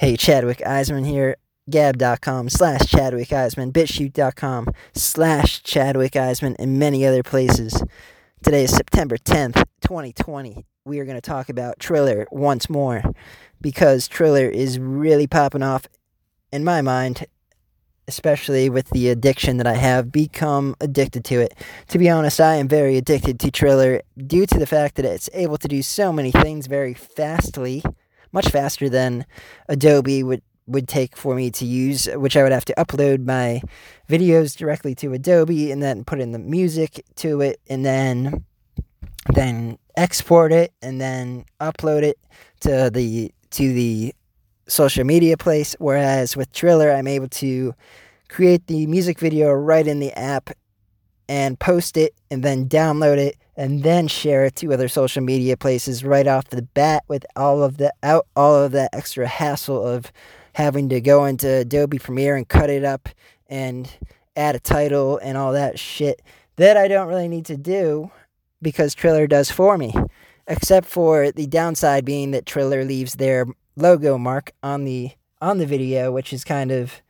Hey, Chadwick Eisman here. Gab.com slash Chadwick Eisman, BitChute.com slash Chadwick Eisman, and many other places. Today is September 10th, 2020. We are going to talk about Triller once more because Triller is really popping off in my mind, especially with the addiction that I have, become addicted to it. To be honest, I am very addicted to Triller due to the fact that it's able to do so many things very fastly much faster than Adobe would would take for me to use, which I would have to upload my videos directly to Adobe and then put in the music to it and then then export it and then upload it to the to the social media place. Whereas with Triller I'm able to create the music video right in the app and post it and then download it and then share it to other social media places right off the bat with all of the out all of that extra hassle of having to go into Adobe Premiere and cut it up and add a title and all that shit that I don't really need to do because Triller does for me. Except for the downside being that Triller leaves their logo mark on the on the video, which is kind of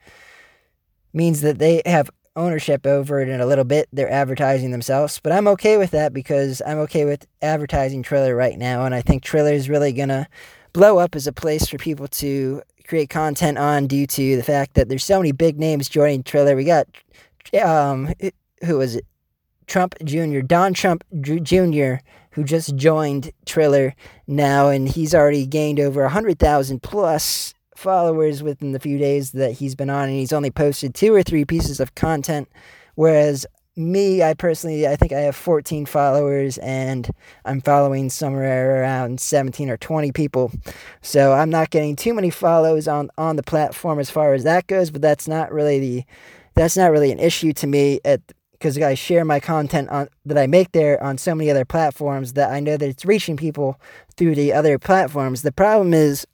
means that they have ownership over it in a little bit. They're advertising themselves, but I'm okay with that because I'm okay with advertising Triller right now, and I think Triller is really gonna blow up as a place for people to create content on due to the fact that there's so many big names joining Triller. We got um who was it? Trump Jr. Don Trump Jr. who just joined Triller now, and he's already gained over a hundred thousand plus followers within the few days that he's been on, and he's only posted two or three pieces of content. Whereas me, I personally, I think I have 14 followers, and I'm following somewhere around 17 or 20 people. So I'm not getting too many follows on on the platform as far as that goes. But that's not really the that's not really an issue to me at because I share my content on that I make there on so many other platforms that I know that it's reaching people through the other platforms. The problem is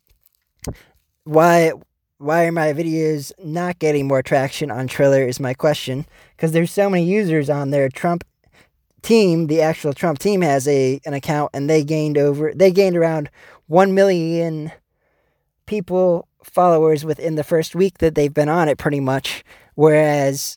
why why are my videos not getting more traction on Triller is my question because there's so many users on there. Trump team, the actual Trump team has a an account and they gained over they gained around 1 million people followers within the first week that they've been on it pretty much whereas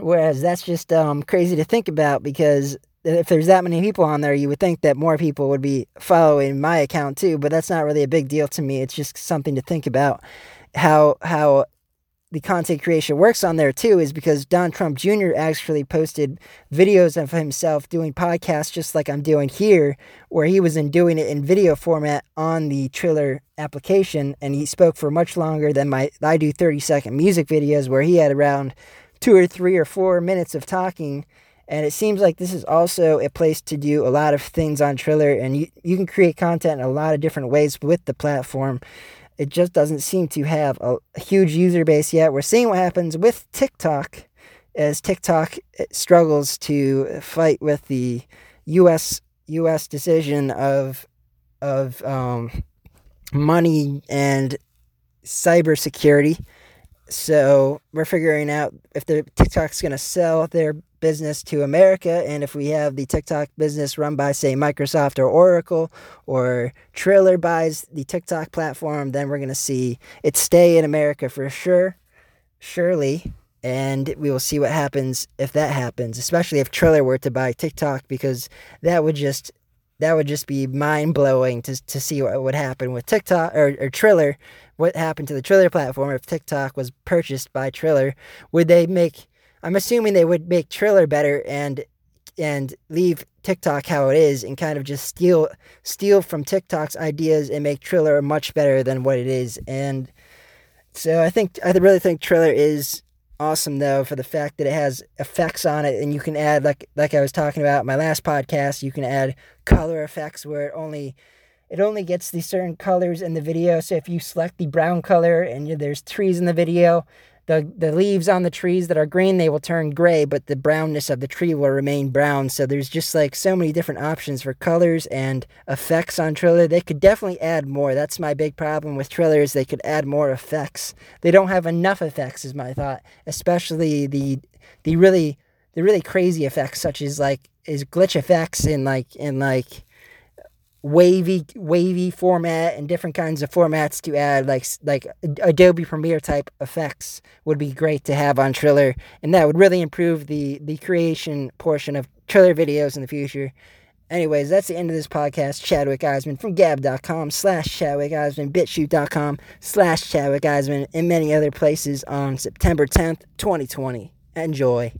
whereas that's just um crazy to think about because if there's that many people on there, you would think that more people would be following my account too, but that's not really a big deal to me. It's just something to think about how how the content creation works on there too is because Don Trump Jr. actually posted videos of himself doing podcasts just like I'm doing here, where he was in doing it in video format on the Triller application, and he spoke for much longer than my I do 30 second music videos where he had around two or three or four minutes of talking and it seems like this is also a place to do a lot of things on Triller, and you, you can create content in a lot of different ways with the platform. It just doesn't seem to have a, a huge user base yet. We're seeing what happens with TikTok as TikTok eh, struggles to fight with the U.S. U.S. decision of of um, money and cybersecurity. So we're figuring out if the TikTok's going to sell their business to America. And if we have the TikTok business run by, say, Microsoft or Oracle, or Triller buys the TikTok platform, then we're going to see it stay in America for sure, surely. And we will see what happens if that happens, especially if Triller were to buy TikTok, because that would just that would just be mind blowing to, to see what would happen with TikTok or, or Triller. What happened to the Triller platform if TikTok was purchased by Triller? Would they make I'm assuming they would make Triller better and and leave TikTok how it is and kind of just steal steal from TikTok's ideas and make Triller much better than what it is. And so I think I really think Triller is awesome though for the fact that it has effects on it and you can add like like I was talking about my last podcast, you can add color effects where it only it only gets these certain colors in the video. So if you select the brown color and there's trees in the video, the the leaves on the trees that are green they will turn gray but the brownness of the tree will remain brown. So there's just like so many different options for colors and effects on triller. They could definitely add more. That's my big problem with trillers they could add more effects. They don't have enough effects is my thought especially the the really the really crazy effects such as like is glitch effects in like in like wavy wavy format and different kinds of formats to add like like Adobe Premiere type effects would be great to have on Triller and that would really improve the the creation portion of Triller videos in the future. Anyways, that's the end of this podcast. Chadwick Eisman from gab.com slash Chadwick Eisman, bitchute.com slash Chadwick Eisman, and many other places on September 10th, 2020. Enjoy.